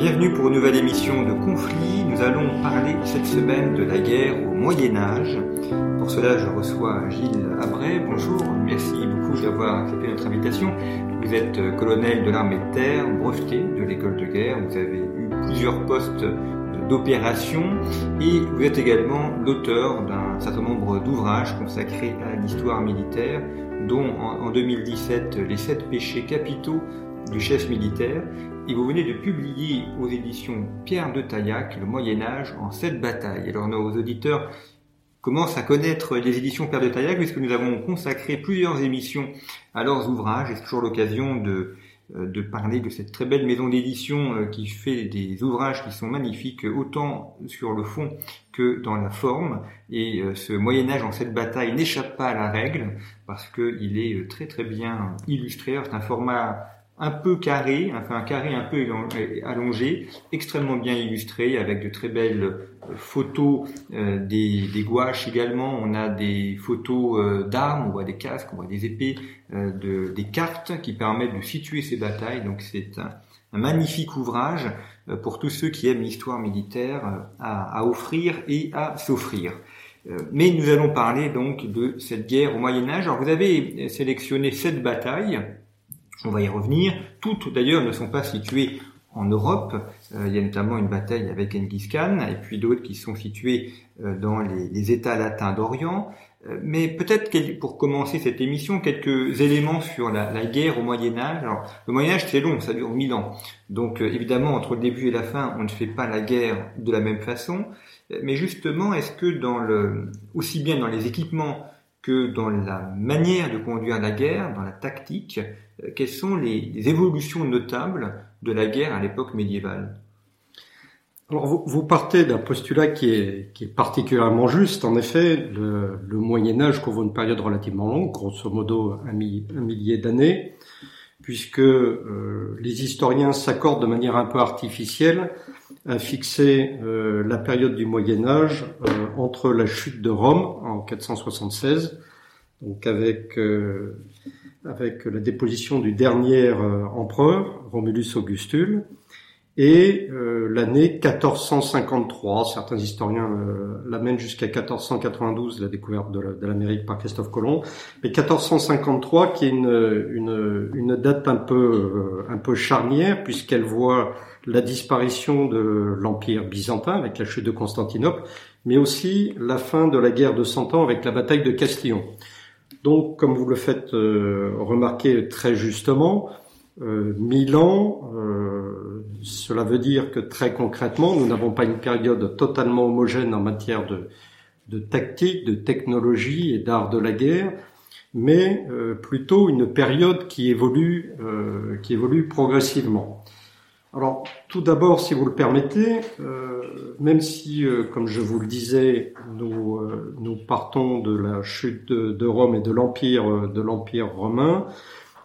Bienvenue pour une nouvelle émission de Conflit. Nous allons parler cette semaine de la guerre au Moyen Âge. Pour cela, je reçois Gilles Abray. Bonjour, merci beaucoup d'avoir accepté notre invitation. Vous êtes colonel de l'armée de terre, breveté de l'école de guerre. Vous avez eu plusieurs postes d'opération et vous êtes également l'auteur d'un certain nombre d'ouvrages consacrés à l'histoire militaire, dont en 2017 les sept péchés capitaux du chef militaire et vous venez de publier aux éditions Pierre de Taillac le Moyen Âge en sept batailles. Alors nos auditeurs commencent à connaître les éditions Pierre de Taillac puisque nous avons consacré plusieurs émissions à leurs ouvrages et c'est toujours l'occasion de, euh, de parler de cette très belle maison d'édition euh, qui fait des ouvrages qui sont magnifiques autant sur le fond que dans la forme et euh, ce Moyen Âge en cette bataille n'échappe pas à la règle parce qu'il est très très bien illustré. C'est un format un peu carré, enfin un carré un peu allongé, extrêmement bien illustré avec de très belles euh, photos euh, des, gouaches également. On a des photos euh, d'armes, on voit des casques, on voit des épées, de, des cartes qui permettent de situer ces batailles. Donc c'est un, magnifique ouvrage pour tous ceux qui aiment l'histoire militaire à, à, offrir et à s'offrir. Mais nous allons parler donc de cette guerre au Moyen Âge. Alors vous avez sélectionné sept batailles on va y revenir. Toutes d'ailleurs ne sont pas situées en Europe. Euh, il y a notamment une bataille avec Genghis Khan et puis d'autres qui sont situées euh, dans les, États latins d'Orient. Euh, mais peut-être pour commencer cette émission, quelques éléments sur la, guerre au Moyen Âge. Alors, le Moyen Âge, c'est long, ça dure mille ans. Donc, évidemment, entre le début et la fin, on ne fait pas la guerre de la même façon. Mais justement, est-ce que dans le, aussi bien dans les équipements dans la manière de conduire la guerre, dans la tactique, euh, quelles sont les, évolutions notables de la guerre à l'époque médiévale? Alors vous, partez d'un postulat qui est, qui est, particulièrement juste. En effet, le, Moyen Âge couvre une période relativement longue, grosso modo un, millier d'années, puisque euh, les historiens s'accordent de manière un peu artificielle à fixer euh, la période du Moyen Âge entre la chute de Rome en 476, donc avec avec la déposition du dernier euh, empereur, Romulus Augustule, et euh, l'année 1453. Certains historiens euh, l'amènent jusqu'à 1492, la découverte de l'Amérique par Christophe Colomb, mais 1453 qui est une, une, une date un peu, un peu charnière puisqu'elle voit la disparition de l'Empire byzantin avec la chute de Constantinople, mais aussi la fin de la guerre de Cent Ans avec la bataille de Castillon. Donc, comme vous le faites euh, remarquer très justement, euh, Milan, euh, cela veut dire que très concrètement, nous n'avons pas une période totalement homogène en matière de, de tactique, de technologie et d'art de la guerre, mais euh, plutôt une période qui évolue, qui évolue progressivement. Alors, tout d'abord, si vous le permettez, euh, même si, euh, comme je vous le disais, nous, euh, partons de la chute de, Rome et de l'empire de romain,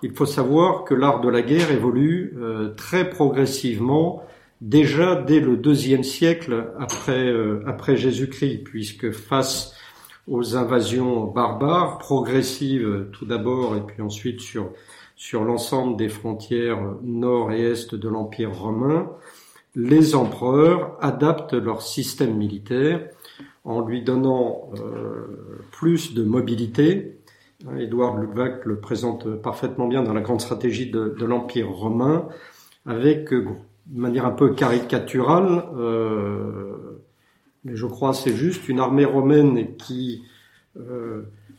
il faut savoir que l'art de la guerre évolue très progressivement, déjà dès le deuxième siècle après Jésus-Christ, puisque face aux invasions barbares progressives tout d'abord et puis ensuite sur sur l'ensemble des frontières nord et est de l'Empire romain, les empereurs adaptent leur système militaire en lui donnant euh, plus de mobilité. Édouard Lubac le présente parfaitement bien dans la grande stratégie de, l'Empire romain, avec, euh, de manière un peu caricaturale, euh, mais je crois c'est juste, une armée romaine qui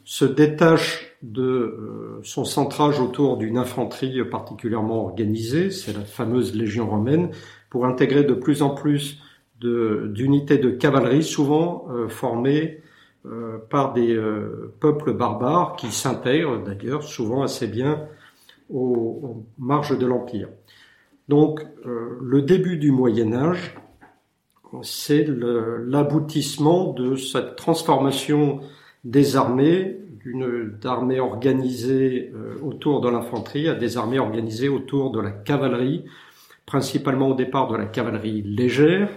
se détache de euh, son centrage autour d'une infanterie particulièrement organisée, c'est la fameuse Légion romaine, pour intégrer de plus en plus d'unités de, cavalerie, souvent euh, formées par des peuples barbares qui s'intègrent d'ailleurs souvent assez bien aux marges de l'Empire. Donc le début du Moyen Âge, c'est l'aboutissement de cette transformation des armées d'une armée organisée euh, autour de l'infanterie à des armées organisées autour de la cavalerie, principalement au départ de la cavalerie légère,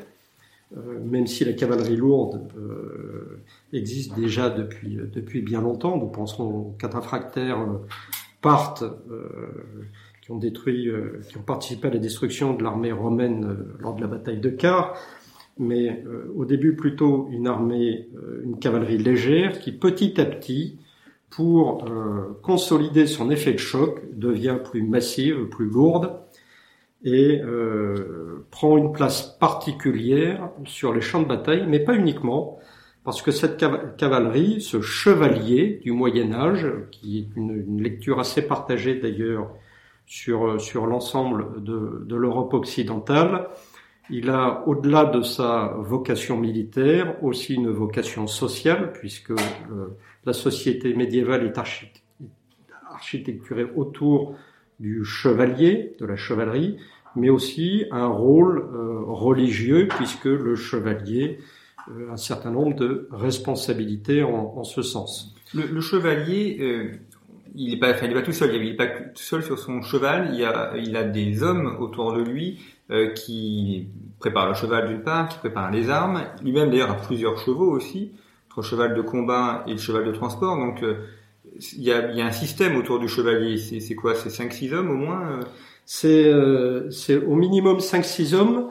euh, même si la cavalerie lourde euh, existe déjà depuis, depuis bien longtemps. Nous pensons aux cataphractaires partent, qui ont détruit, qui ont participé à la destruction de l'armée romaine lors de la bataille de Car mais au début plutôt une armée, une cavalerie légère qui petit à petit pour euh, consolider son effet de choc, devient plus massive, plus lourde et euh, prend une place particulière sur les champs de bataille, mais pas uniquement, parce que cette cavalerie, ce chevalier du Moyen Âge, qui est une, une lecture assez partagée d'ailleurs sur, sur l'ensemble de, de l'Europe occidentale, il a, au-delà de sa vocation militaire, aussi une vocation sociale, puisque la société médiévale est architecturée autour du chevalier, de la chevalerie, mais aussi un rôle euh, religieux, puisque le chevalier a un certain nombre de responsabilités en, ce sens. Le, chevalier, euh, il n'est pas, enfin, il pas tout seul, il n'est pas tout seul sur son cheval, il, a, il a des hommes autour de lui euh, qui prépare le cheval d'une part, qui prépare les armes. Lui-même d'ailleurs a plusieurs chevaux aussi, entre cheval de combat et le cheval de transport. Donc euh, il y, a, y, a, un système autour du chevalier. C'est quoi? C'est 5-6 hommes au moins euh? C'est au minimum 5-6 hommes,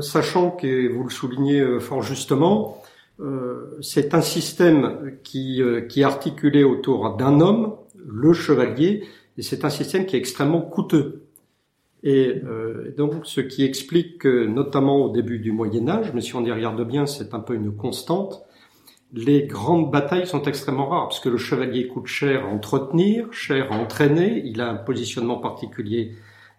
sachant que vous le soulignez fort justement, c'est un système qui, qui est articulé autour d'un homme, le chevalier, et c'est un système qui est extrêmement coûteux. Et euh, donc, ce qui explique que, notamment au début du Moyen Âge, mais si on y regarde bien, c'est un peu une constante, les grandes batailles sont extrêmement rares, parce que le chevalier coûte cher à entretenir, cher à entraîner, il a un positionnement particulier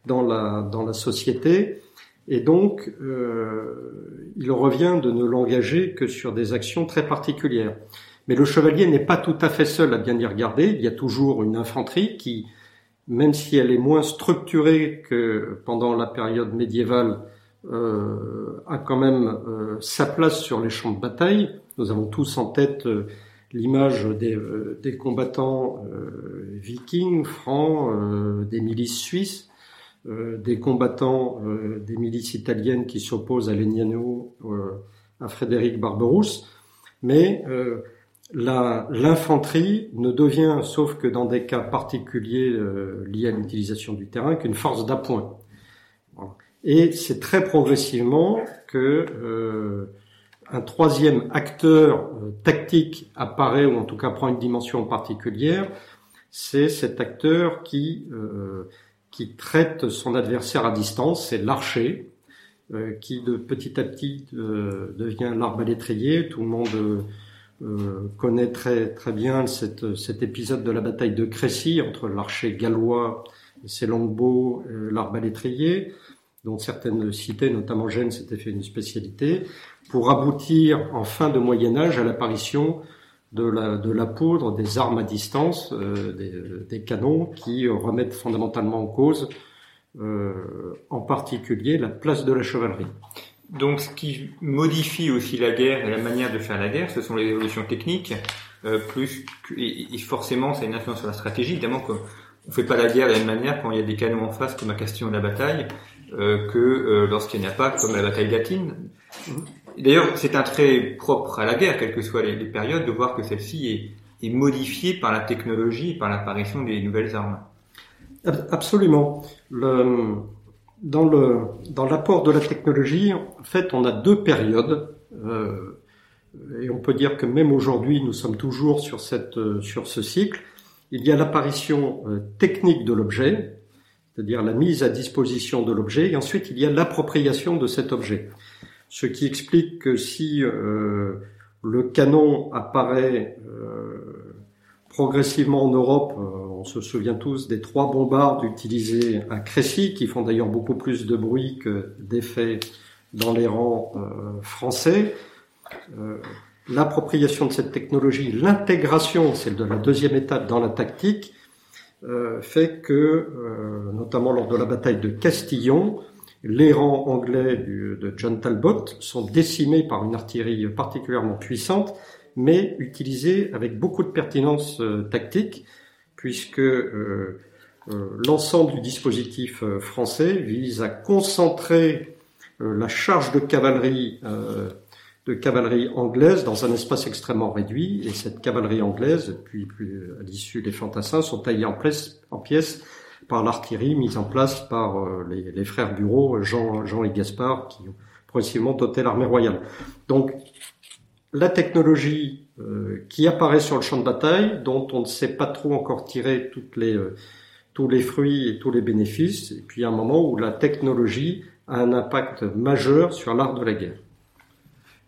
dans la, dans la société, et donc euh, il revient de ne l'engager que sur des actions très particulières. Mais le chevalier n'est pas tout à fait seul à bien y regarder, il y a toujours une infanterie qui même si elle est moins structurée que pendant la période médiévale, euh, a quand même euh, sa place sur les champs de bataille. Nous avons tous en tête euh, l'image des, euh, des, combattants vikings, francs, des milices suisses, des combattants des milices italiennes qui s'opposent à Legnano, à Frédéric Barberousse. Mais L'infanterie ne devient, sauf que dans des cas particuliers euh, liés à l'utilisation du terrain, qu'une force d'appoint. Et c'est très progressivement que euh, un troisième acteur euh, tactique apparaît, ou en tout cas prend une dimension particulière, c'est cet acteur qui, qui traite son adversaire à distance, c'est l'archer, qui de petit à petit devient l'arbalétrier. Tout le monde euh, connaît très, très bien cet épisode de la bataille de Crécy entre l'archer gallois et ses longbows, l'arbalétrier, dont certaines cités, notamment Gênes, s'étaient fait une spécialité, pour aboutir en fin de Moyen Âge à l'apparition de la, poudre, des armes à distance, euh, des, des, canons qui remettent fondamentalement en cause, euh, en particulier, la place de la chevalerie. Donc, ce qui modifie aussi la guerre et la manière de faire la guerre, ce sont les évolutions techniques, euh, plus et, forcément, ça a une influence sur la stratégie. Évidemment, qu'on on fait pas la guerre de la même manière quand il y a des canons en face, comme à question de la bataille, euh, que euh, lorsqu'il n'y en a pas, comme la bataille latine. D'ailleurs, c'est un trait propre à la guerre, quelles que soient les, les périodes, de voir que celle-ci est, est modifiée par la technologie, par l'apparition des nouvelles armes. Absolument. Le, dans le dans l'apport de la technologie, en fait, on a deux périodes. Euh, et on peut dire que même aujourd'hui, nous sommes toujours sur cette euh, sur ce cycle. Il y a l'apparition euh, technique de l'objet, c'est-à-dire la mise à disposition de l'objet, et ensuite il y a l'appropriation de cet objet. Ce qui explique que si euh, le canon apparaît progressivement en Europe on se souvient tous des trois bombardes utilisées à Crécy, qui font d'ailleurs beaucoup plus de bruit que d'effet dans les rangs euh, français. Euh, l'appropriation de cette technologie, l'intégration, c'est de la deuxième étape dans la tactique, euh, fait que, euh, notamment lors de la bataille de Castillon, les rangs anglais de John Talbot sont décimés par une artillerie particulièrement puissante, mais utilisée avec beaucoup de pertinence euh, tactique, puisque l'ensemble du dispositif français vise à concentrer la charge de cavalerie de cavalerie anglaise dans un espace extrêmement réduit, et cette cavalerie anglaise, puis, à l'issue des fantassins, sont taillées en, en pièces par l'artillerie mise en place par euh, les, frères Bureau, Jean, Jean et Gaspard, qui ont progressivement doté l'armée royale. Donc, la technologie euh, qui apparaît sur le champ de bataille, dont on ne sait pas trop encore tirer euh, tous les fruits et tous les bénéfices, et puis un moment où la technologie a un impact majeur sur l'art de la guerre.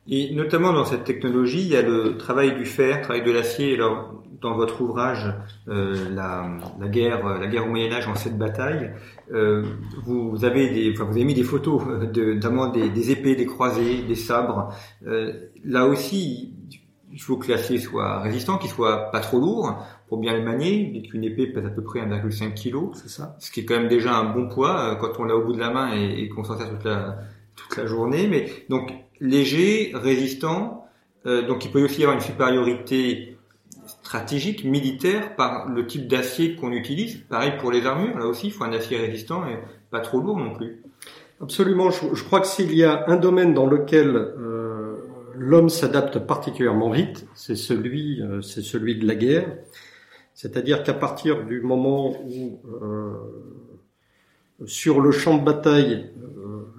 Et notamment dans cette technologie, il y a le travail du fer, le travail de l'acier. Alors, dans votre ouvrage, euh, la, la, guerre, la guerre au Moyen Âge en sept batailles, euh, vous, avez des, enfin, vous avez mis des photos, de, notamment des, des, épées, des croisés, des sabres. Euh, là aussi, il faut que l'acier soit résistant, qu'il soit pas trop lourd pour bien le manier. Qu'une épée pèse à peu près 1,5 kg, c'est ça. Ce qui est quand même déjà un bon poids euh, quand on l'a au bout de la main et, et qu'on s'en sert toute la toute la journée. Mais donc léger, résistant. Euh, donc il peut aussi y avoir une supériorité stratégique, militaire, par le type d'acier qu'on utilise. Pareil pour les armures, là aussi, il faut un acier résistant et pas trop lourd non plus. Absolument. Je, crois que s'il y a un domaine dans lequel euh, l'homme s'adapte particulièrement vite, c'est celui, euh, c'est celui de la guerre. C'est-à-dire qu'à partir du moment où sur le champ de bataille,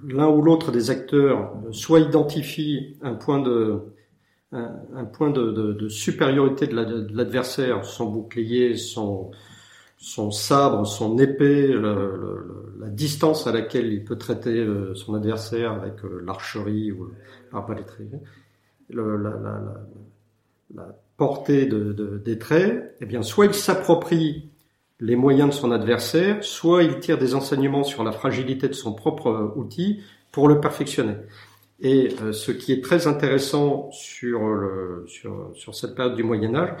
l'un ou l'autre des acteurs soit identifie un point de, un, point de, supériorité de l'adversaire, son bouclier, son, sabre, son épée, la distance à laquelle il peut traiter euh, son adversaire avec euh, l'archerie ou l'arbalétrie, la, portée de, des traits, eh bien, soit il s'approprie les moyens de son adversaire, soit il tire des enseignements sur la fragilité de son propre euh, outil pour le perfectionner. Et euh, ce qui est très intéressant sur, le, sur, sur cette période du Moyen Âge,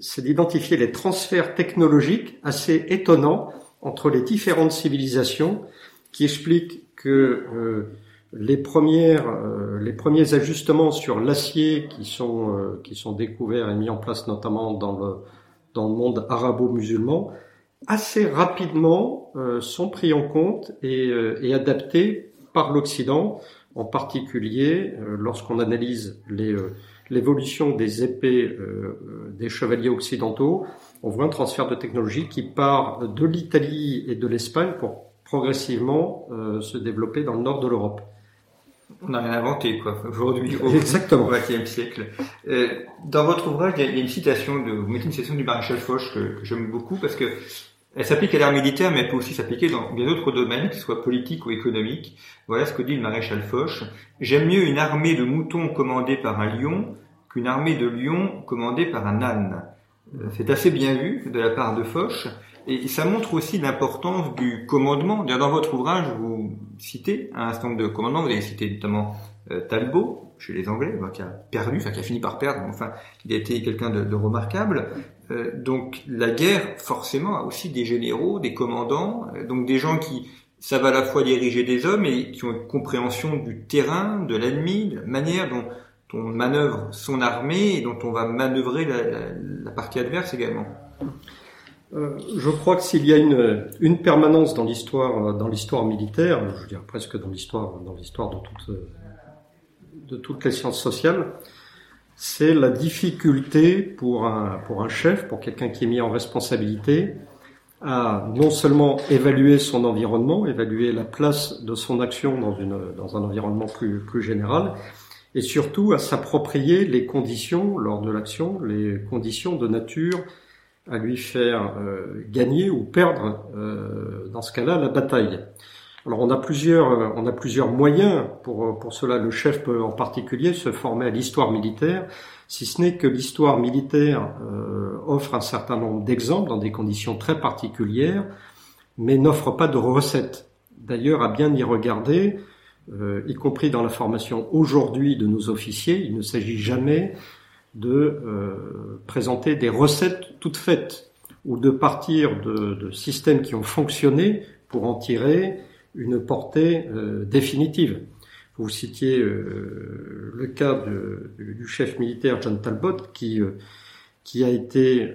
c'est d'identifier les transferts technologiques assez étonnants entre les différentes civilisations qui expliquent que euh, les premières, les premiers ajustements sur l'acier qui sont qui sont découverts et mis en place notamment dans le dans le monde arabo-musulman, assez rapidement euh, sont pris en compte et, euh, et adaptés par l'Occident, en particulier euh, lorsqu'on analyse l'évolution des épées des chevaliers occidentaux, on voit un transfert de technologie qui part de l'Italie et de l'Espagne pour progressivement se développer dans le nord de l'Europe on n'a rien inventé quoi aujourd'hui au XXe siècle. Euh, dans votre ouvrage, il y, a, une citation de vous mettez une citation du maréchal Foch que, j'aime beaucoup parce que elle s'applique à l'ère militaire, mais elle peut aussi s'appliquer dans bien d'autres domaines, qu'ils soient politiques ou économiques. Voilà ce que dit le maréchal Foch. J'aime mieux une armée de moutons commandée par un lion qu'une armée de lions commandée par un âne. Euh, c'est assez bien vu de la part de Foch. Et ça montre aussi l'importance du commandement. Dans votre ouvrage, vous citez un certain de commandements. Vous avez cité notamment euh, Talbot, chez les Anglais, qui a perdu, enfin qui a fini par perdre. Enfin, il a été quelqu'un de, remarquable. Euh, donc la guerre, forcément, a aussi des généraux, des commandants, euh, donc des gens qui savent à la fois diriger des hommes et qui ont une compréhension du terrain, de l'ennemi, de la manière dont on manœuvre son armée et dont on va manœuvrer la partie adverse également. Euh, je crois que s'il y a une, une permanence dans l'histoire, dans l'histoire militaire, je veux dire presque dans l'histoire, dans l'histoire de, toute, de toutes les sciences sociales, c'est la difficulté pour un, pour un chef, pour quelqu'un qui est mis en responsabilité, à non seulement évaluer son environnement, évaluer la place de son action dans, une, dans un environnement plus, plus général, et surtout à s'approprier les conditions lors de l'action, les conditions de nature à lui faire euh, gagner ou perdre, euh, dans ce cas-là, la bataille. Alors on a plusieurs, euh, on a plusieurs moyens pour, pour cela. Le chef peut en particulier se former à l'histoire militaire, si ce n'est que l'histoire militaire offre un certain nombre d'exemples dans des conditions très particulières, mais n'offre pas de recettes. D'ailleurs, à bien y regarder, euh, y compris dans la formation aujourd'hui de nos officiers. Il ne s'agit jamais de euh, présenter des recettes toutes faites ou de partir de, de, systèmes qui ont fonctionné pour en tirer une portée euh, définitive. Vous citiez euh, le cas de, du chef militaire John Talbot qui euh, qui a été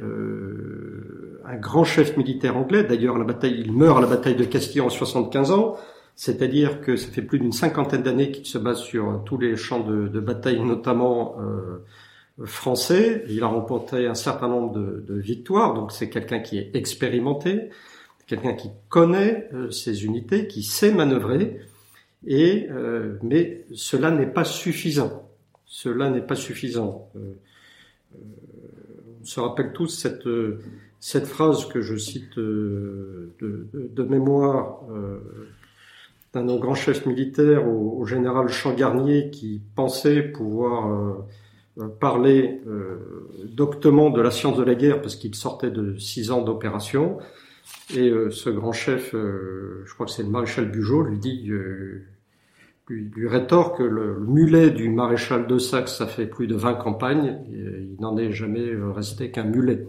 un grand chef militaire anglais. D'ailleurs, la bataille, il meurt à la bataille de Castille en 75 ans. C'est-à-dire que ça fait plus d'une cinquantaine d'années qu'il se base sur tous les champs de, de bataille, notamment euh, français. Il a remporté un certain nombre de, victoires, donc c'est quelqu'un qui est expérimenté, quelqu'un qui connaît euh, ses unités, qui sait manœuvrer. Et euh, mais cela n'est pas suffisant. Cela n'est pas suffisant. Euh, euh, on se rappelle tous cette cette phrase que je cite de mémoire d'un grand chef militaire au, au général Changarnier qui pensait pouvoir euh, parler euh, doctement de la science de la guerre parce qu'il sortait de six ans d'opération. Et euh, ce grand chef, je crois que c'est le maréchal Bugeaud, lui dit, lui, rétorque que le, mulet du maréchal de Saxe, ça fait plus de 20 campagnes, et il n'en est jamais resté qu'un mulet.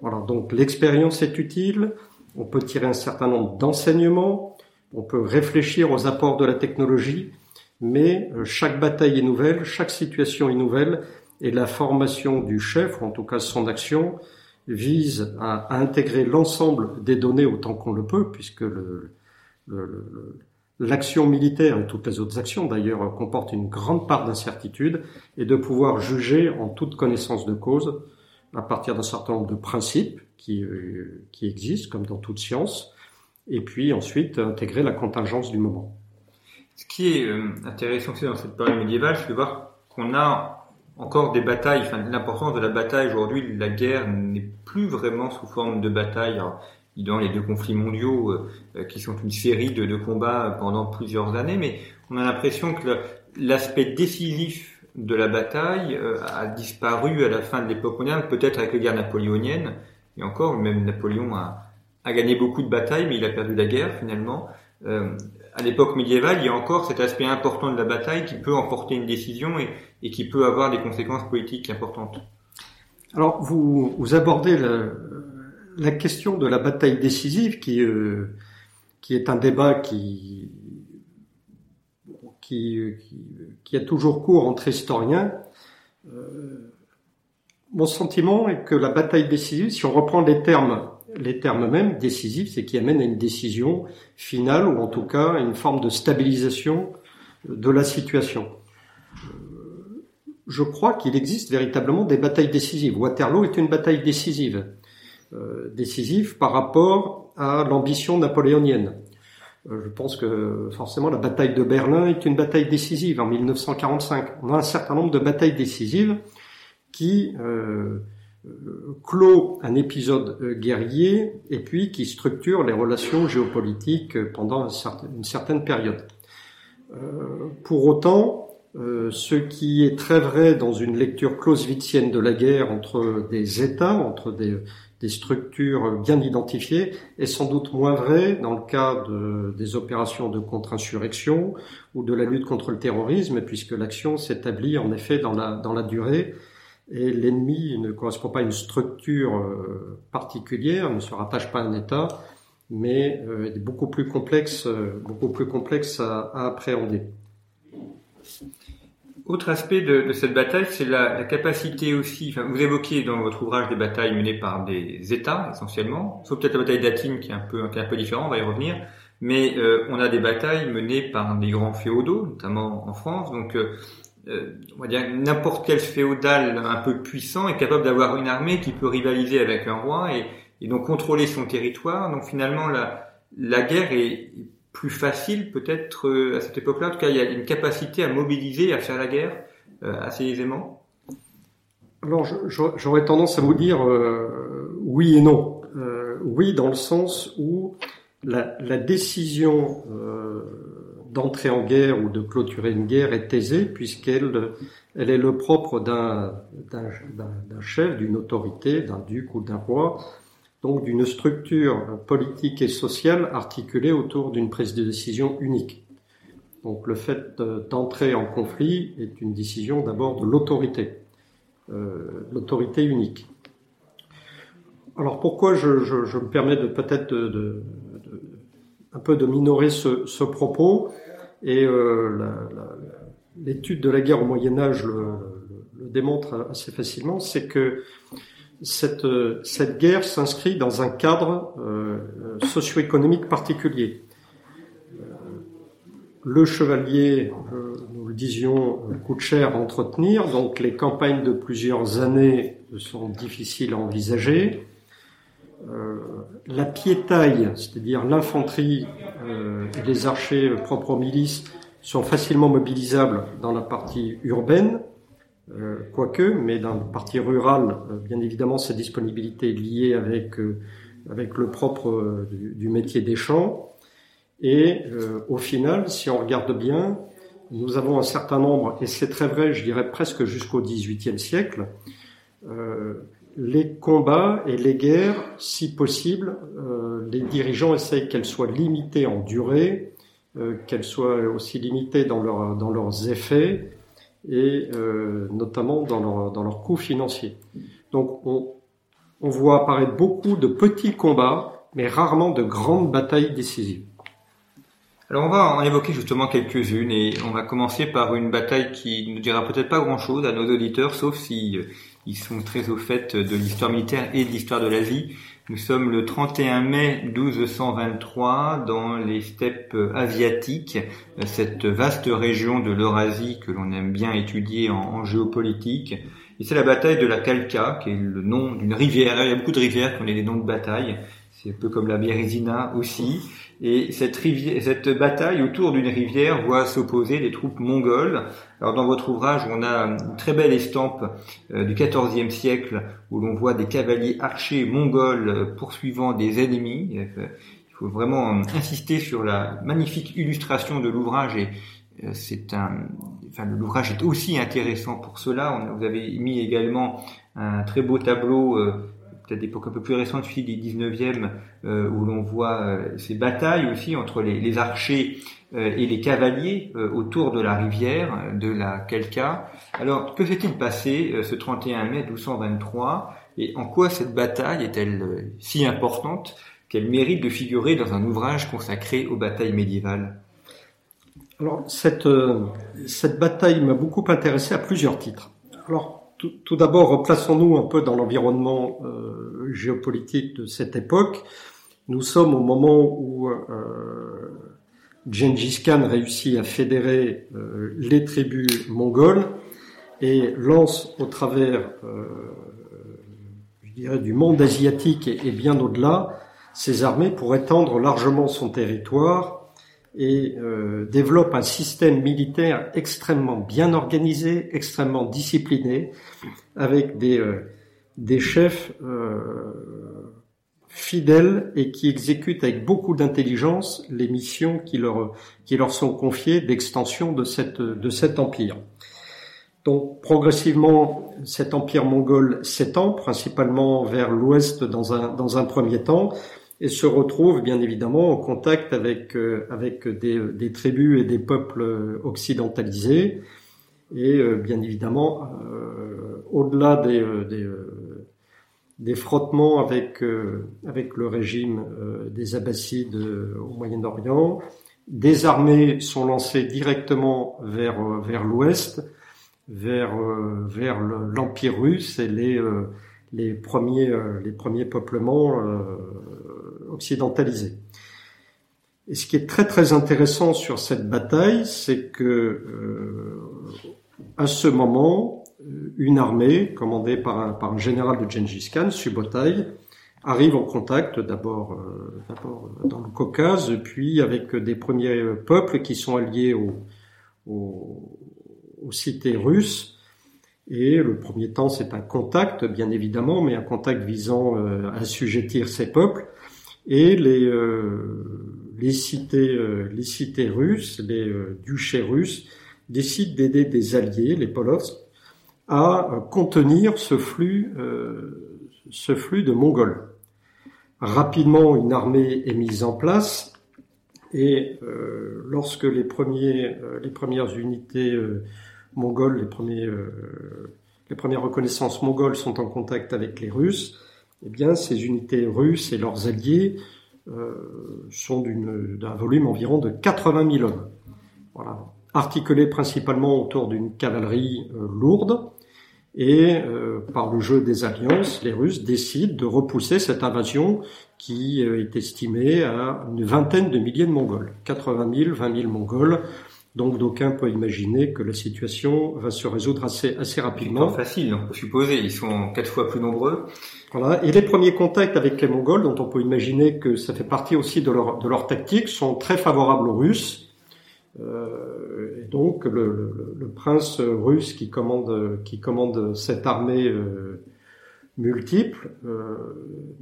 Voilà, donc l'expérience est utile, on peut tirer un certain nombre d'enseignements, on peut réfléchir aux apports de la technologie, mais euh, chaque bataille est nouvelle, chaque situation est nouvelle, et la formation du chef, ou en tout cas son action, vise à, intégrer l'ensemble des données autant qu'on le peut, puisque l'action militaire et toutes les autres actions d'ailleurs comportent une grande part d'incertitude, et de pouvoir juger en toute connaissance de cause à partir d'un certain nombre de principes qui, euh, qui existent, comme dans toute science, et puis ensuite intégrer la contingence du moment. Ce qui est euh, intéressant aussi dans cette période médiévale, c'est de voir qu'on a encore des batailles, enfin l'importance de la bataille aujourd'hui, la guerre n'est plus vraiment sous forme de bataille. dans les deux conflits mondiaux, euh, qui sont une série de, de, combats pendant plusieurs années, mais on a l'impression que l'aspect décisif de la bataille euh, a disparu à la fin de l'époque moderne, peut-être avec les guerres napoléoniennes, et encore, même Napoléon a, a, gagné beaucoup de batailles, mais il a perdu la guerre finalement. Euh, à l'époque médiévale, il y a encore cet aspect important de la bataille qui peut emporter une décision et, qui peut avoir des conséquences politiques importantes. Alors, vous, vous abordez la, la, question de la bataille décisive, qui, euh, qui est un débat qui, qui, qui, a toujours cours entre historiens. Euh, mon sentiment est que la bataille décisive, si on reprend les termes les termes mêmes, décisifs, c'est qui amène à une décision finale ou en tout cas à une forme de stabilisation de la situation. Euh, je crois qu'il existe véritablement des batailles décisives. Waterloo est une bataille décisive, euh, décisive par rapport à l'ambition napoléonienne. Euh, je pense que forcément la bataille de Berlin est une bataille décisive en 1945. On a un certain nombre de batailles décisives qui clôt un épisode euh, guerrier et puis qui structure les relations géopolitiques pendant une certaine période. Euh, pour autant, euh, ce qui est très vrai dans une lecture clausewitzienne de la guerre entre des États, entre des, structures bien identifiées, est sans doute moins vrai dans le cas de, des opérations de contre-insurrection ou de la lutte contre le terrorisme, puisque l'action s'établit en effet dans la durée et l'ennemi ne correspond pas à une structure euh, particulière, ne se rattache pas à un État, mais euh, est beaucoup plus complexe, euh, beaucoup plus complexe à, appréhender. Autre aspect de, cette bataille, c'est la, capacité aussi. Vous évoquiez dans votre ouvrage des batailles menées par des États essentiellement, sauf peut-être la bataille d'Atine qui est un peu qui différent, on va y revenir. Mais on a des batailles menées par des grands féodaux, notamment en France. Donc on va dire n'importe quel féodal un peu puissant est capable d'avoir une armée qui peut rivaliser avec un roi et, et donc contrôler son territoire. Donc finalement la, la guerre est plus facile peut-être euh, à cette époque-là. En tout cas, il y a une capacité à mobiliser, à faire la guerre euh, assez aisément. Alors j'aurais tendance à vous dire euh, oui et non. Euh, oui dans le sens où la, la décision d'entrer en guerre ou de clôturer une guerre est aisée puisqu'elle elle est le propre d'un chef, d'une autorité, d'un duc ou d'un roi, donc d'une structure politique et sociale articulée autour d'une prise de décision unique. Donc le fait d'entrer en conflit est une décision d'abord de l'autorité, euh, l'autorité unique. Alors pourquoi je, me permets de peut-être de, un peu de minorer ce propos? Et euh, l'étude de la guerre au Moyen Âge le, démontre assez facilement, c'est que cette, cette guerre s'inscrit dans un cadre euh, socio-économique particulier. Euh, le chevalier, nous le disions, coûte cher à entretenir, donc les campagnes de plusieurs années sont difficiles à envisager. La piétaille, c'est-à-dire l'infanterie et les archers propres aux milices, sont facilement mobilisables dans la partie urbaine, euh, quoique, mais dans la partie rurale, euh, bien évidemment, cette disponibilité est liée avec, euh, avec le propre du, du, métier des champs. Et au final, si on regarde bien, nous avons un certain nombre, et c'est très vrai, je dirais presque jusqu'au XVIIIe siècle, les combats et les guerres, si possible, les dirigeants essayent qu'elles soient limitées en durée, qu'elles soient aussi limitées dans, leur, dans leurs effets, et euh, notamment dans leur, dans leurs coûts financiers. Donc on, on voit apparaître beaucoup de petits combats, mais rarement de grandes batailles décisives. Alors on va en évoquer justement quelques-unes et on va commencer par une bataille qui ne dira peut-être pas grand-chose à nos auditeurs, sauf si euh, ils sont très au fait de l'histoire militaire et de l'histoire de l'Asie. Nous sommes le 31 mai 1223 dans les steppes asiatiques, cette vaste région de l'Eurasie que l'on aime bien étudier en, géopolitique. Et c'est la bataille de la Kalka, qui est le nom d'une rivière. il y a beaucoup de rivières qui ont des noms de bataille. C'est un peu comme la Bérésina aussi. Et cette, rivière, cette bataille autour d'une rivière voit s'opposer des troupes mongoles. Alors dans votre ouvrage, on a une très belle estampe euh, du XIVe siècle où l'on voit des cavaliers archers mongols poursuivant des ennemis. Euh, il faut vraiment insister sur la magnifique illustration de l'ouvrage et euh, c'est un, enfin l'ouvrage est aussi intéressant pour cela. vous avez mis également un très beau tableau peut-être d'époque un peu plus récente, celui du 19e, euh, où l'on voit euh, ces batailles aussi entre les, les archers euh, et les cavaliers euh, autour de la rivière de la Kelka. Alors, que s'est-il passé ce 31 mai 1223 et en quoi cette bataille est-elle si importante qu'elle mérite de figurer dans un ouvrage consacré aux batailles médiévales? Alors, cette, cette bataille m'a beaucoup intéressé à plusieurs titres. Alors, tout, d'abord, replaçons-nous un peu dans l'environnement euh, géopolitique de cette époque. Nous sommes au moment où euh, Gengis Khan réussit à fédérer euh, les tribus mongoles et lance au travers, euh, je dirais, du monde asiatique et, et bien au-delà, ses armées pour étendre largement son territoire et euh, développe un système militaire extrêmement bien organisé, extrêmement discipliné, avec des, euh, des chefs euh, fidèles et qui exécutent avec beaucoup d'intelligence les missions qui leur, qui leur sont confiées d'extension de, cette, de cet empire. Donc progressivement, cet empire mongol s'étend principalement vers l'ouest dans un, dans un premier temps, et se retrouve bien évidemment en contact avec, euh, avec des, des, tribus et des peuples occidentalisés. Et euh, bien évidemment, euh, au-delà des, des, des, frottements avec, avec le régime des Abbassides au Moyen-Orient, des armées sont lancées directement vers, vers l'ouest, vers, vers l'Empire russe et les, les, premiers, les premiers peuplements occidentalisé. Et ce qui est très très intéressant sur cette bataille, c'est que euh, à ce moment, euh, une armée commandée par un, par un général de Gengis Khan, Subotai, arrive en contact d'abord euh, dans le Caucase, puis avec des premiers peuples qui sont alliés aux, aux, aux cités russes. Et le premier temps, c'est un contact, bien évidemment, mais un contact visant à assujettir ces peuples et les, euh, les, cités, euh, les cités russes, les euh, duchés russes, décident d'aider des alliés, les Polovs, à contenir ce flux, ce flux de Mongols. Rapidement, une armée est mise en place, Et euh, lorsque les, premiers, euh, les premières unités euh, mongoles, les, premiers, les premières reconnaissances mongoles sont en contact avec les Russes, eh bien, ces unités russes et leurs alliés sont d'un volume environ de 80 000 hommes. Voilà. Articulés principalement autour d'une cavalerie lourde, et euh, par le jeu des alliances, les Russes décident de repousser cette invasion qui euh, est estimée à une vingtaine de milliers de Mongols. 80 000, 20 000 Mongols. Donc d'aucuns peuvent imaginer que la situation va se résoudre assez, assez rapidement. Facile, on peut supposer. Ils sont quatre fois plus nombreux. Voilà. Et les premiers contacts avec les Mongols, dont on peut imaginer que ça fait partie aussi de leur, tactique, sont très favorables aux Russes. Euh, et donc le, prince russe qui commande, cette armée euh, multiple, euh,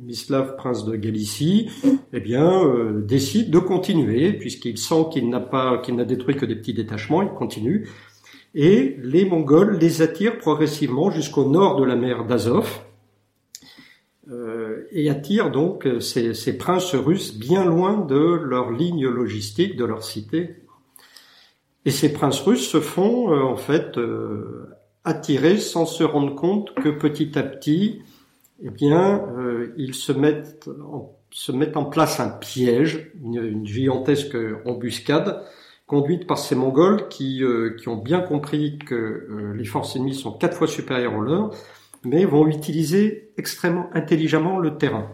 Mislav, prince de Galicie, eh bien décide de continuer puisqu'il sent qu'il n'a pas, qu'il n'a détruit que des petits détachements, il continue. Et les Mongols les attirent progressivement jusqu'au nord de la mer d'Azov, et attirent donc ces, ces, princes russes bien loin de leur ligne logistique, de leur cité. Et ces princes russes se font euh, en fait euh, attirer sans se rendre compte que petit à petit, eh bien, euh, ils se mettent en, se mettent en place un piège, une, gigantesque embuscade conduite par ces Mongols qui, qui ont bien compris que les forces ennemies sont quatre fois supérieures aux leurs, mais vont utiliser extrêmement intelligemment le terrain.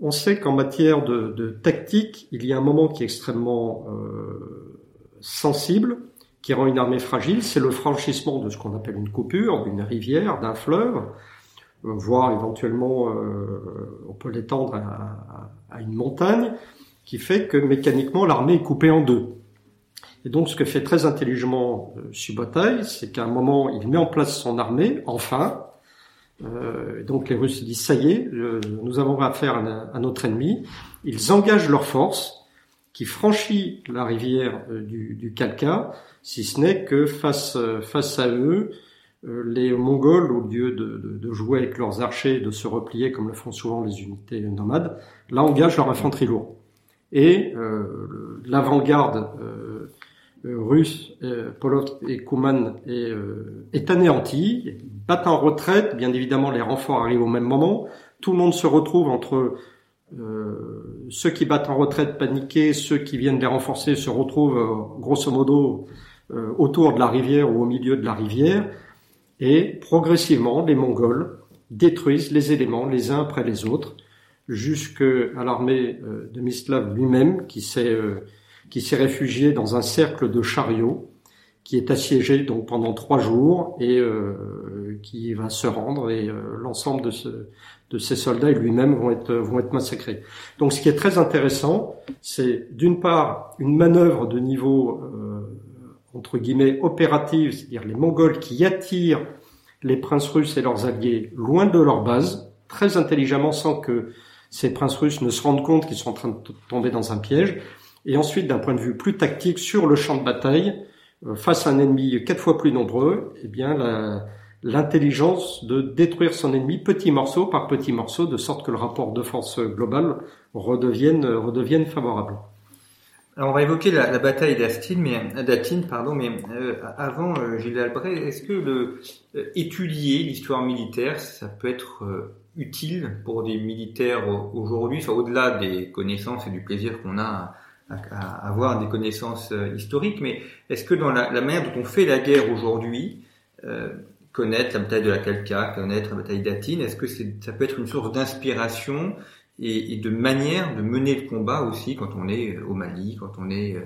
on sait qu'en matière de, tactique, il y a un moment qui est extrêmement sensible qui rend une armée fragile, c'est le franchissement de ce qu'on appelle une coupure, d'une rivière, d'un fleuve, euh, voire éventuellement euh, on peut l'étendre à, une montagne, qui fait que mécaniquement l'armée est coupée en deux. Et donc ce que fait très intelligemment euh, Subotai, c'est qu'à un moment il met en place son armée, enfin, euh, donc les Russes disent ça y est, nous avons affaire à, à notre ennemi, ils engagent leurs forces, qui franchit la rivière euh, du, du Kalka, si ce n'est que face, euh, face à eux, euh, les Mongols, au lieu de, de, de, jouer avec leurs archers et de se replier comme le font souvent les unités nomades, là engagent leur infanterie lourde. Et euh, l'avant-garde euh, russe, euh, Polov et Kouman, est, est anéantie, battent en retraite, bien évidemment les renforts arrivent au même moment, tout le monde se retrouve entre euh, ceux qui battent en retraite paniqués, ceux qui viennent les renforcer se retrouvent euh, grosso modo euh, autour de la rivière ou au milieu de la rivière, et progressivement les Mongols détruisent les éléments les uns après les autres, jusqu'à l'armée de Mislav lui-même qui s'est qui s'est réfugié dans un cercle de chariots qui est assiégé donc pendant trois jours et qui va se rendre et l'ensemble de ce ces soldats et lui-même vont être, vont être massacrés. Donc ce qui est très intéressant, c'est d'une part une manœuvre de niveau, euh, entre guillemets, opérative, c'est-à-dire les Mongols qui attirent les princes russes et leurs alliés loin de leur base, très intelligemment sans que ces princes russes ne se rendent compte qu'ils sont en train de tomber dans un piège. Et ensuite, d'un point de vue plus tactique, sur le champ de bataille, euh, face à un ennemi quatre fois plus nombreux, eh bien, l'intelligence de détruire son ennemi petit morceau par petit morceau, de sorte que le rapport de force global redevienne, redevienne favorable. Alors on va évoquer la, bataille d'Astin, mais d'Atin, pardon, mais euh, avant, euh, Gilles Albret, est-ce que le, euh, étudier l'histoire militaire, ça peut être utile pour des militaires aujourd'hui, enfin, au-delà des connaissances et du plaisir qu'on a à, avoir des connaissances historiques, mais est-ce que dans la, la, manière dont on fait la guerre aujourd'hui, connaître la bataille de la Kalka, connaître la bataille d'Atine Est-ce que ça peut être une source d'inspiration et, de manière de mener le combat aussi quand on est au Mali, quand on est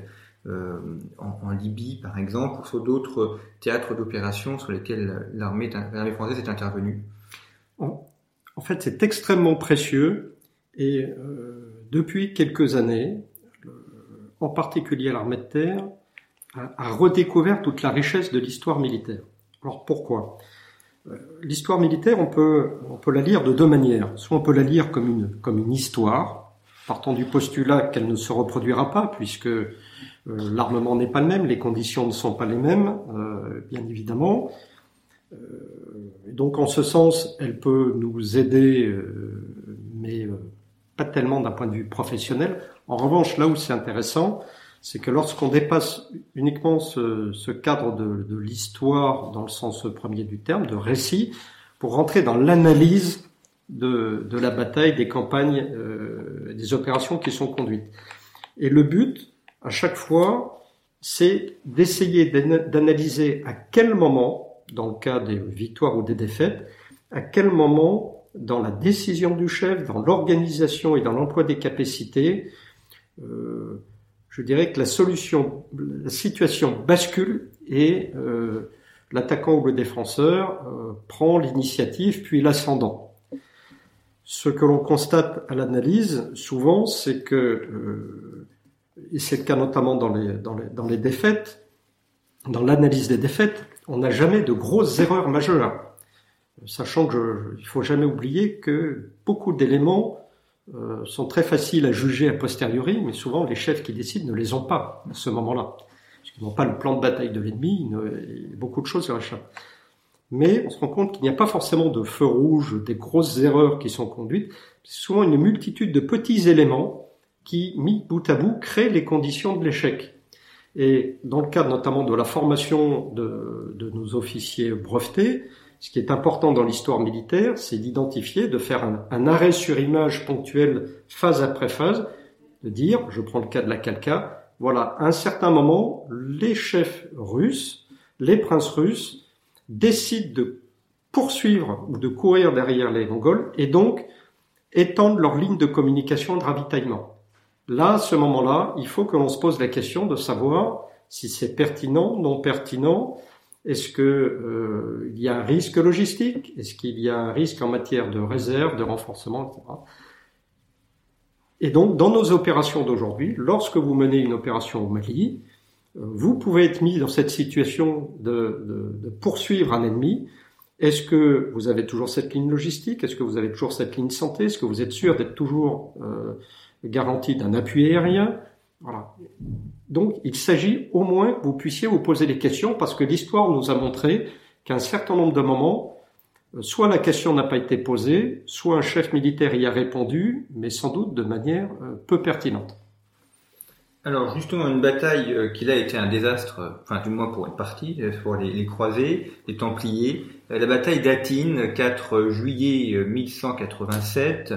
euh, en, Libye par exemple, ou sur d'autres théâtres d'opération sur lesquels l'armée française est intervenue? En, fait, c'est extrêmement précieux et euh, depuis quelques années, en particulier l'armée de terre, a redécouvert toute la richesse de l'histoire militaire. Alors pourquoi? Euh, L'histoire militaire, on peut, on peut la lire de deux manières. Soit on peut la lire comme une, comme une histoire, partant du postulat qu'elle ne se reproduira pas, puisque euh, l'armement n'est pas le même, les conditions ne sont pas les mêmes, euh, bien évidemment. donc en ce sens, elle peut nous aider, mais pas tellement d'un point de vue professionnel. En revanche, là où c'est intéressant, c'est que lorsqu'on dépasse uniquement ce, cadre de, l'histoire dans le sens premier du terme, de récit, pour rentrer dans l'analyse de, de, la bataille, des campagnes, euh, des opérations qui sont conduites. Et le but, à chaque fois, c'est d'essayer d'analyser à quel moment, dans le cas des victoires ou des défaites, à quel moment, dans la décision du chef, dans l'organisation et dans l'emploi des capacités, euh, je dirais que la situation bascule et euh, l'attaquant ou le défenseur euh, prend l'initiative puis l'ascendant. Ce que l'on constate à l'analyse souvent, c'est que, et c'est le cas notamment dans les, dans les, dans les défaites, dans l'analyse des défaites, on n'a jamais de grosses erreurs majeures. Sachant que il faut jamais oublier que beaucoup d'éléments euh, sont très faciles à juger a posteriori, mais souvent les chefs qui décident ne les ont pas à ce moment-là. Qu'ils n'ont pas le plan de bataille de l'ennemi, beaucoup de choses leur échappent. Mais on se rend compte qu'il n'y a pas forcément de feu rouge, des grosses erreurs qui sont conduites. C'est souvent une multitude de petits éléments qui, mis bout à bout, créent les conditions de l'échec. Et dans le cadre notamment de la formation de, de nos officiers brevetés, ce qui est important dans l'histoire militaire, c'est d'identifier, de faire un, arrêt sur image ponctuel phase après phase, de dire, je prends le cas de la Kalka, voilà, à un certain moment, les chefs russes, les princes russes, décident de poursuivre ou de courir derrière les Mongols et donc étendent leur ligne de communication de ravitaillement. Là, à ce moment-là, il faut que l'on se pose la question de savoir si c'est pertinent, non pertinent, est-ce que euh, y a un risque logistique? Est-ce qu'il y a un risque en matière de réserve, de renforcement, etc. Et donc, dans nos opérations d'aujourd'hui, lorsque vous menez une opération au Mali, euh, vous pouvez être mis dans cette situation de poursuivre un ennemi. Est-ce que vous avez toujours cette ligne logistique? Est-ce que vous avez toujours cette ligne santé? Est-ce que vous êtes sûr d'être toujours euh, garanti d'un appui aérien? Voilà. Donc il s'agit au moins que vous puissiez vous poser des questions parce que l'histoire nous a montré qu'à un certain nombre de moments, euh, soit la question n'a pas été posée, soit un chef militaire y a répondu, mais sans doute de manière euh, peu pertinente. Alors justement, une bataille euh, qui là a été un désastre, enfin du moins pour une partie, pour les, croisés, les Templiers, la bataille d'Atine, 4 juillet 1187, euh,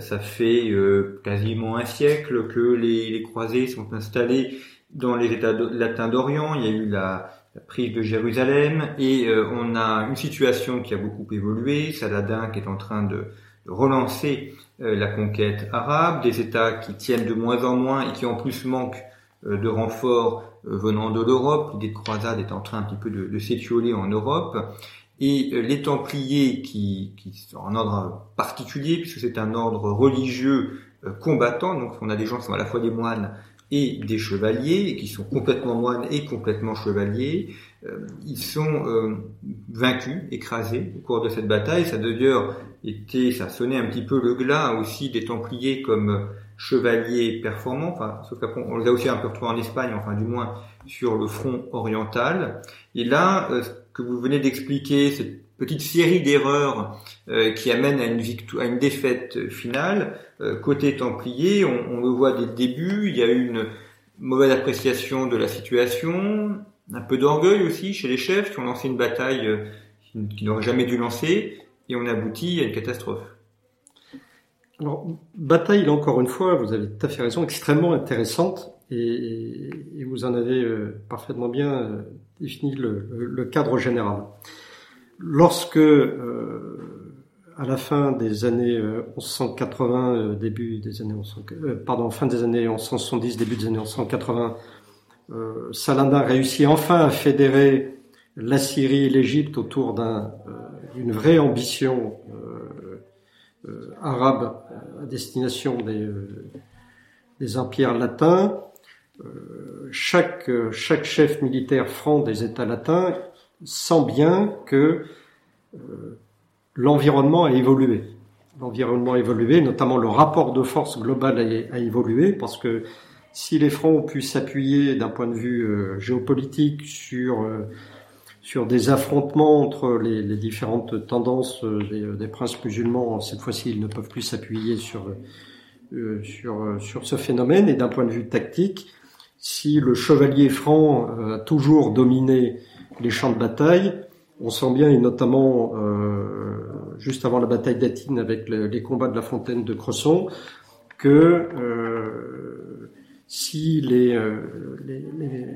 ça fait euh, quasiment un siècle que les, les, croisés sont installés dans les États latins d'Orient. Il y a eu la, prise de Jérusalem et euh, on a une situation qui a beaucoup évolué. Saladin qui est en train de, relancer la conquête arabe, des États qui tiennent de moins en moins et qui en plus manquent de renforts venant de l'Europe. L'idée de croisade est en train un petit peu de, de s'étioler en Europe. Et euh, les Templiers, qui, qui sont en ordre particulier, puisque c'est un ordre religieux euh, combattant, donc on a des gens qui sont à la fois des moines et des chevaliers, et qui sont complètement moines et complètement chevaliers, euh, ils sont vaincus, écrasés au cours de cette bataille. Ça d'ailleurs était, ça sonnait un petit peu le glas aussi des Templiers comme chevaliers performants, enfin, sauf qu'après on les a aussi un peu retrouvés en Espagne, enfin du moins sur le front oriental. Et là, que vous venez d'expliquer, cette petite série d'erreurs euh, qui amène à une victoire, à une défaite finale, euh, côté Templier, on, le voit dès le début, il y a eu une mauvaise appréciation de la situation, un peu d'orgueil aussi chez les chefs qui ont lancé une bataille euh, qui, n'auraient jamais dû lancer, et on aboutit à une catastrophe. Alors, bataille, encore une fois, vous avez tout à fait raison, extrêmement intéressante, et vous en avez parfaitement bien définit le, le, cadre général. Lorsque, euh, à la fin des années 1180, euh, euh, début des années 1100, pardon, fin des années 1170, début des années 1180, euh, Saladin réussit enfin à fédérer la Syrie et l'Égypte autour d'une vraie ambition arabe à destination des, des empires latins. Euh, chaque, chaque chef militaire franc des États latins sent bien que euh, l'environnement a évolué. L'environnement a évolué, notamment le rapport de force global a, évolué, parce que si les francs ont pu s'appuyer d'un point de vue euh, géopolitique sur sur des affrontements entre les, différentes tendances des, des, princes musulmans, cette fois-ci ils ne peuvent plus s'appuyer sur sur, sur ce phénomène et d'un point de vue tactique, si le chevalier franc a toujours dominé les champs de bataille, on sent bien, et notamment juste avant la bataille d'Atine avec les combats de la fontaine de Cresson, que euh, si euh, les, les,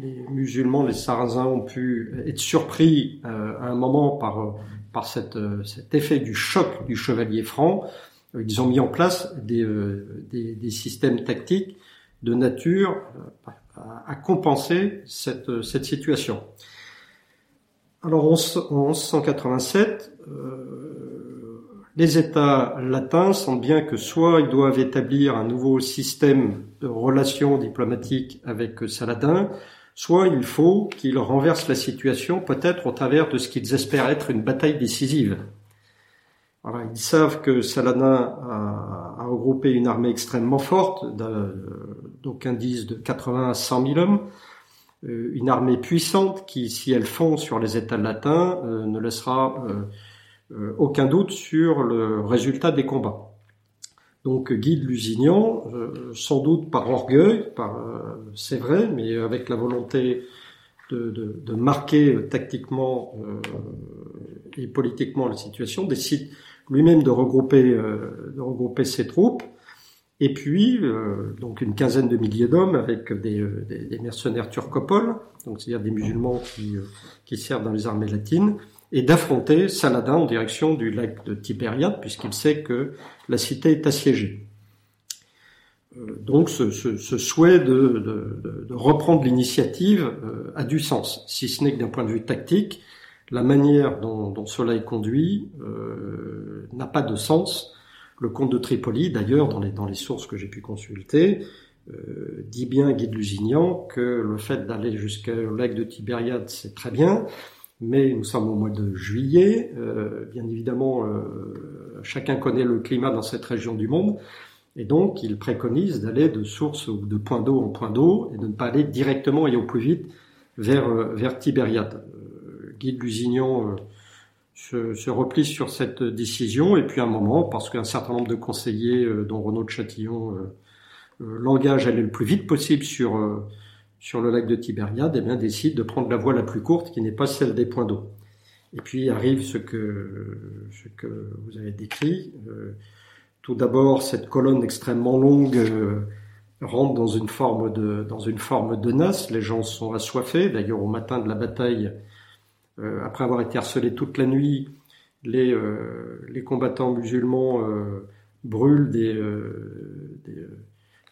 les, musulmans, les sarrasins ont pu être surpris euh, à un moment par, par cette, cet effet du choc du chevalier franc, ils ont mis en place des, des, des systèmes tactiques de nature à, à compenser cette, cette situation. Alors en 1187, les États latins sentent bien que soit ils doivent établir un nouveau système de relations diplomatiques avec Saladin, soit il faut qu'ils renversent la situation peut-être au travers de ce qu'ils espèrent être une bataille décisive. ils savent que Saladin a, regroupé une armée extrêmement forte, d'aucuns disent de 80 à 100 000 hommes, euh, une armée puissante qui, si elle fond sur les États latins, euh, ne laissera euh, aucun doute sur le résultat des combats. Donc Guy de Lusignan, sans doute par orgueil, par, c'est vrai, mais avec la volonté de, marquer tactiquement et politiquement la situation, décide lui-même de regrouper ses troupes, et puis donc une quinzaine de milliers d'hommes avec des, des, des mercenaires turcopoles, donc c'est-à-dire des musulmans qui, qui servent dans les armées latines, et d'affronter Saladin en direction du lac de Tibériade, puisqu'il sait que la cité est assiégée. Euh, donc ce, ce, ce souhait de, de, de reprendre l'initiative euh, a du sens, si ce n'est que d'un point de vue tactique, la manière dont, dont cela est conduit euh, n'a pas de sens. Le comte de Tripoli, d'ailleurs, dans les, sources que j'ai pu consulter, euh, dit bien Guy de Lusignan que le fait d'aller jusqu'au lac de Tibériade, c'est très bien, mais nous sommes au mois de juillet. Euh, bien évidemment, euh, chacun connaît le climat dans cette région du monde. Et donc, il préconise d'aller de source ou de point d'eau en point d'eau et de ne pas aller directement et au plus vite vers, euh, vers Tibériade. Guy de Lusignan se, se, replie sur cette décision et puis à un moment, parce qu'un certain nombre de conseillers, dont Renaud de Châtillon, l'engagent à aller le plus vite possible sur sur le lac de Tibériade, eh bien, décide de prendre la voie la plus courte, qui n'est pas celle des points d'eau. Et puis arrive ce que, ce que vous avez décrit. Euh, tout d'abord, cette colonne extrêmement longue euh, rentre dans une forme de, dans une forme de nasse. Les gens sont assoiffés. D'ailleurs, au matin de la bataille, euh, après avoir été harcelés toute la nuit, les, les combattants musulmans brûlent des,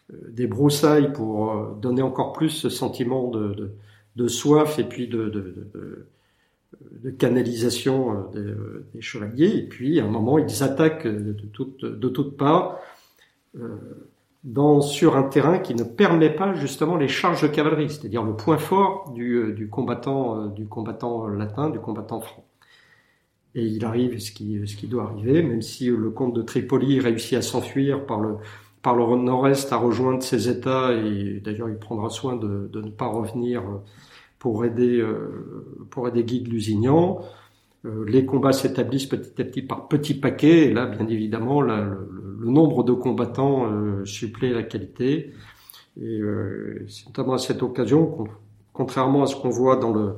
des euh, broussailles pour euh, donner encore plus ce sentiment de, de, soif et puis de, de canalisation euh, des, des, chevaliers. Et puis, à un moment, ils attaquent de toutes de toute parts dans, sur un terrain qui ne permet pas justement les charges de cavalerie, c'est-à-dire le point fort du, du, combattant, du combattant latin, du combattant franc. Et il arrive ce qui, ce qui doit arriver, même si le comte de Tripoli réussit à s'enfuir par le, par le nord-est à rejoindre ces États et d'ailleurs il prendra soin de, de, ne pas revenir pour aider euh, pour aider Guy de Lusignan. Euh, les combats s'établissent petit à petit par petits paquets et là bien évidemment le, le, nombre de combattants euh, supplée la qualité et euh, c'est notamment à cette occasion contrairement à ce qu'on voit dans le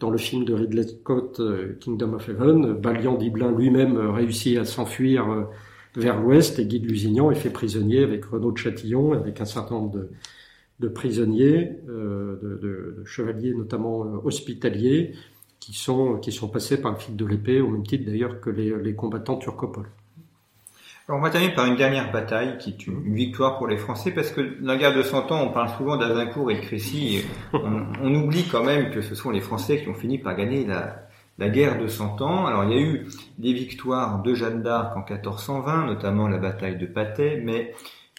dans le film de Ridley Scott Kingdom of Heaven, Balian d'Iblin lui-même réussit à s'enfuir vers l'ouest et Guy de Lusignan est fait prisonnier avec Renaud de Châtillon, avec un certain nombre de, de prisonniers, euh, de, de, de, chevaliers notamment euh, hospitaliers, qui sont, qui sont passés par le fil de l'épée, au même titre d'ailleurs que les, les combattants turcopoles. On va terminer par une dernière bataille qui est une, victoire pour les Français parce que dans la guerre de Cent Ans, on parle souvent d'Azincourt et de Crécy. Et on, on, oublie quand même que ce sont les Français qui ont fini par gagner la, la guerre de Cent Ans. Alors il y a eu des victoires de Jeanne d'Arc en 1420, notamment la bataille de Patay, mais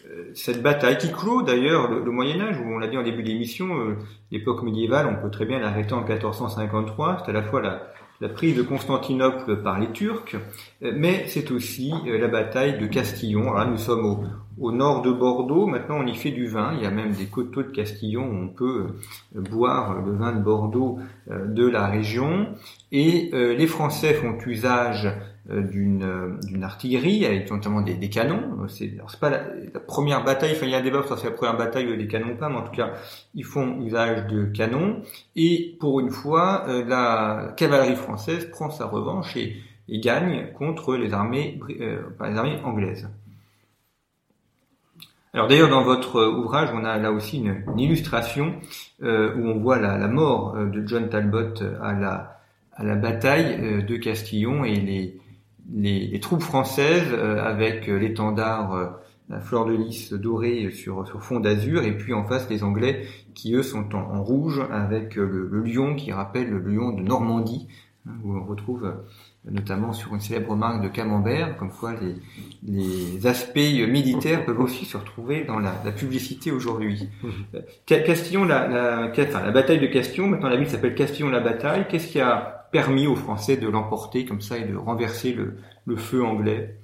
euh, cette bataille qui clôt d'ailleurs le, Moyen Âge, où on l'a dit en début d'émission, euh, l'époque médiévale, on peut très bien l'arrêter en 1453, c'est à la fois la, la prise de Constantinople par les Turcs, euh, mais c'est aussi la bataille de Castillon. Alors là, nous sommes au, au, nord de Bordeaux, maintenant on y fait du vin, il y a même des coteaux de Castillon où on peut boire le vin de Bordeaux de la région, et les Français font usage d'une d'une artillerie avec notamment des, des canons. C'est c'est pas la, première bataille. Enfin, il y a un débat sur c'est la première bataille des canons pas, mais en tout cas, ils font usage de canons. Et pour une fois, la cavalerie française prend sa revanche et, et gagne contre les armées, euh, les armées anglaises. Alors d'ailleurs dans votre ouvrage on a là aussi une, illustration euh, où on voit la, la, mort euh, de John Talbot à la, à la bataille euh, de Castillon et les, les, les troupes françaises avec l'étendard la fleur de lys dorée sur, sur fond d'azur et puis en face les Anglais qui eux sont en, en rouge avec le, le, lion qui rappelle le lion de Normandie hein, où on retrouve notamment sur une célèbre marque de camembert, comme quoi les, les aspects militaires peuvent aussi se retrouver dans la, la publicité aujourd'hui. Mhm. Castillon, la, la, enfin, la bataille de Castillon, maintenant la ville s'appelle Castillon-la-Bataille, qu'est-ce qui a permis aux Français de l'emporter comme ça et de renverser le, feu anglais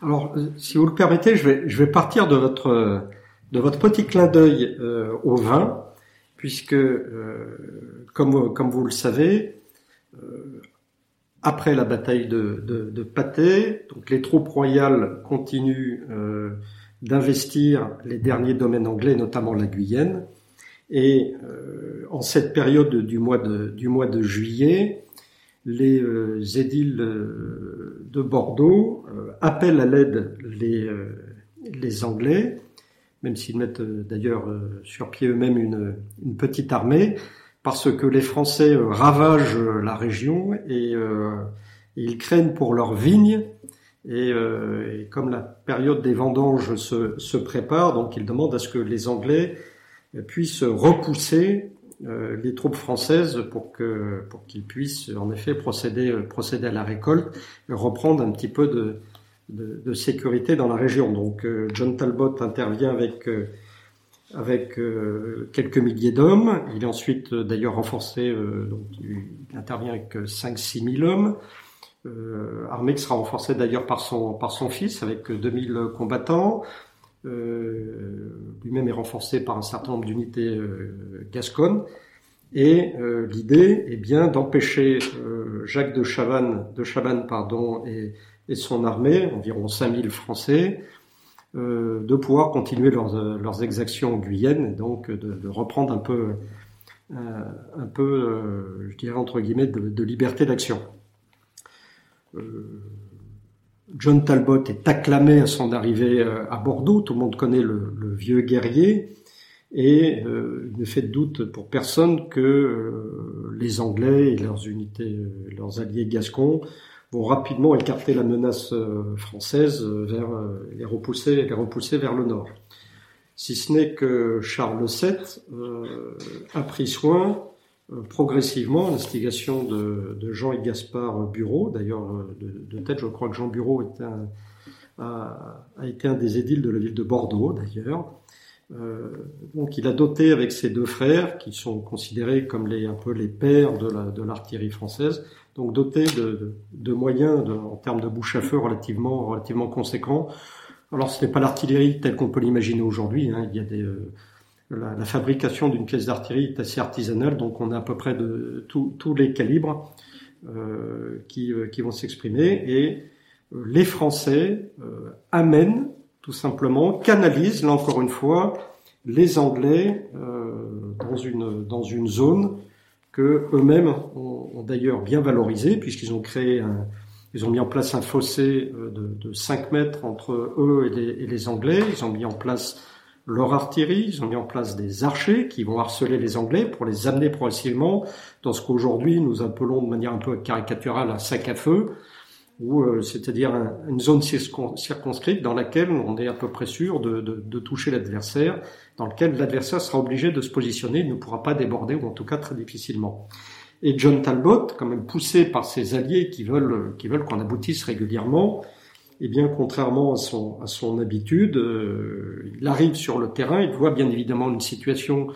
Alors, euh, si vous le permettez, je vais, je vais partir de votre, de votre petit clin d'œil euh, au vin, puisque, euh, comme, comme vous le savez, euh, après la bataille de, de, de Patay, donc les troupes royales continuent euh, d'investir les derniers domaines anglais, notamment la Guyenne. Et euh, en cette période du mois de, du mois de juillet, les euh, édiles de Bordeaux appellent à l'aide les, les Anglais, même s'ils mettent d'ailleurs sur pied eux-mêmes une, une petite armée, parce que les Français euh, ravagent euh, la région et, euh, ils craignent pour leurs vignes. Et, comme la période des vendanges se, prépare, donc ils demandent à ce que les Anglais puissent repousser les troupes françaises pour que pour qu'ils puissent en effet procéder procéder à la récolte et reprendre un petit peu de, de, sécurité dans la région. Donc John Talbot intervient avec avec euh, quelques milliers d'hommes. Il est ensuite euh, d'ailleurs renforcé, euh, donc il intervient avec 5-6 000 hommes. Euh, armée qui sera renforcée d'ailleurs par son, par son fils avec 2000 combattants. Lui-même est renforcé par un certain nombre d'unités gasconnes. Et l'idée est bien d'empêcher Jacques de Chavannes, de pardon, et, son armée, environ 5000 Français, euh, de pouvoir continuer leurs, euh, exactions en Guyenne, et donc de, reprendre un peu, euh, un peu, je dirais entre guillemets, de liberté d'action. John Talbot est acclamé à son arrivée à Bordeaux, tout le monde connaît le, vieux guerrier, et euh, il ne fait de doute pour personne que euh, les Anglais et leurs unités, leurs alliés gascons vont rapidement écarter la menace euh, française euh, vers euh, les repousser, les repousser vers le nord. Si ce n'est que Charles VII a pris soin progressivement, l'instigation de, de, Jean et Gaspard Bureau, d'ailleurs de, tête, je crois que Jean Bureau est un, a, a, été un des édiles de la ville de Bordeaux, d'ailleurs. Euh, donc il a doté avec ses deux frères, qui sont considérés comme les, un peu les pères de l'artillerie française, donc doté de, de, moyens en termes de bouche à feu relativement, relativement conséquents. Alors ce n'est pas l'artillerie telle qu'on peut l'imaginer aujourd'hui. Hein. Il y a des, euh, la, fabrication d'une pièce d'artillerie est assez artisanale, donc on a à peu près tous les calibres euh, qui, euh, qui, vont s'exprimer. Et euh, les Français amènent tout simplement, canalisent là encore une fois les Anglais dans une dans une zone que eux-mêmes ont, d'ailleurs bien valorisé, puisqu'ils ont créé ils ont mis en place un fossé euh, de, de 5 mètres entre eux et les, et les, Anglais. Ils ont mis en place leur artillerie, ils ont mis en place des archers qui vont harceler les Anglais pour les amener progressivement dans ce qu'aujourd'hui nous appelons de manière un peu caricaturale un sac à feu, ou euh, c'est-à-dire une zone circonscrite dans laquelle on est à peu près sûr de, de, de toucher l'adversaire, dans lequel l'adversaire sera obligé de se positionner, il ne pourra pas déborder, ou en tout cas très difficilement. Et John Talbot, quand même poussé par ses alliés qui veulent qui veulent qu'on aboutisse régulièrement, eh bien, contrairement à son, à son habitude, euh, il arrive sur le terrain, il voit bien évidemment une situation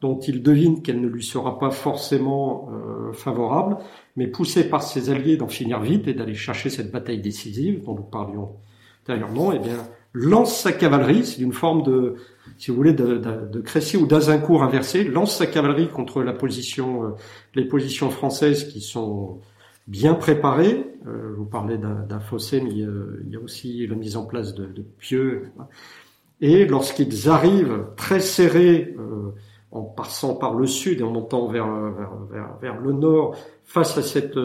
dont il devine qu'elle ne lui sera pas forcément euh, favorable, mais poussé par ses alliés d'en finir vite et d'aller chercher cette bataille décisive dont nous parlions antérieurement, eh bien, lance sa cavalerie, c'est une forme de, si vous voulez, de, de, de Crécy ou d'Azincourt inversé, lance sa cavalerie contre la position, euh, les positions françaises qui sont bien préparé. je vous parlais d'un fossé, mais il y, a, aussi la mise en place de, de pieux. Et lorsqu'ils arrivent très serrés, en passant par le sud et en montant vers, vers, vers, le nord, face à cette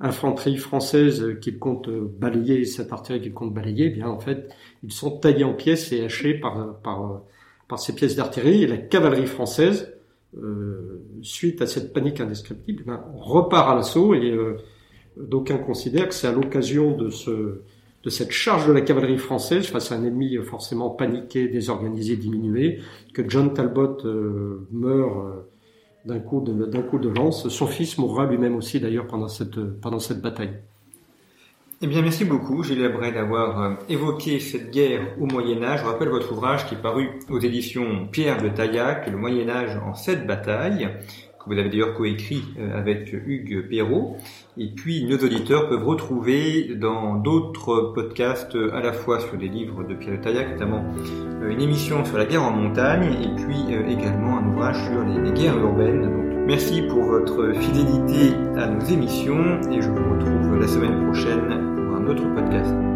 infanterie française qu'ils comptent balayer, cette artillerie qu'ils comptent balayer, eh bien en fait, ils sont taillés en pièces et hachés par, par, par ces pièces d'artillerie. Et la cavalerie française, euh, suite à cette panique indescriptible, ben, repart à l'assaut et euh, d'aucuns considèrent que c'est à l'occasion de, ce, de cette charge de la cavalerie française face à un ennemi forcément paniqué, désorganisé, diminué, que John Talbot euh, meurt euh, d'un coup de, coup de lance. Son fils mourra lui-même aussi d'ailleurs pendant cette, pendant cette bataille. Eh bien, merci beaucoup, Gilles Labray, d'avoir euh, évoqué cette guerre au Moyen-Âge. Je rappelle votre ouvrage qui est paru aux éditions Pierre de Taillac, Le Moyen-Âge en sept batailles, vous avez d'ailleurs coécrit euh, avec Hugues Perrault. Et puis, nos auditeurs peuvent retrouver dans d'autres podcasts à la fois sur des livres de Pierre de Taillac, notamment euh, une émission sur la guerre en montagne, et puis également un ouvrage sur les, guerres urbaines. Merci pour votre fidélité à nos émissions et je vous retrouve la semaine prochaine pour un autre podcast.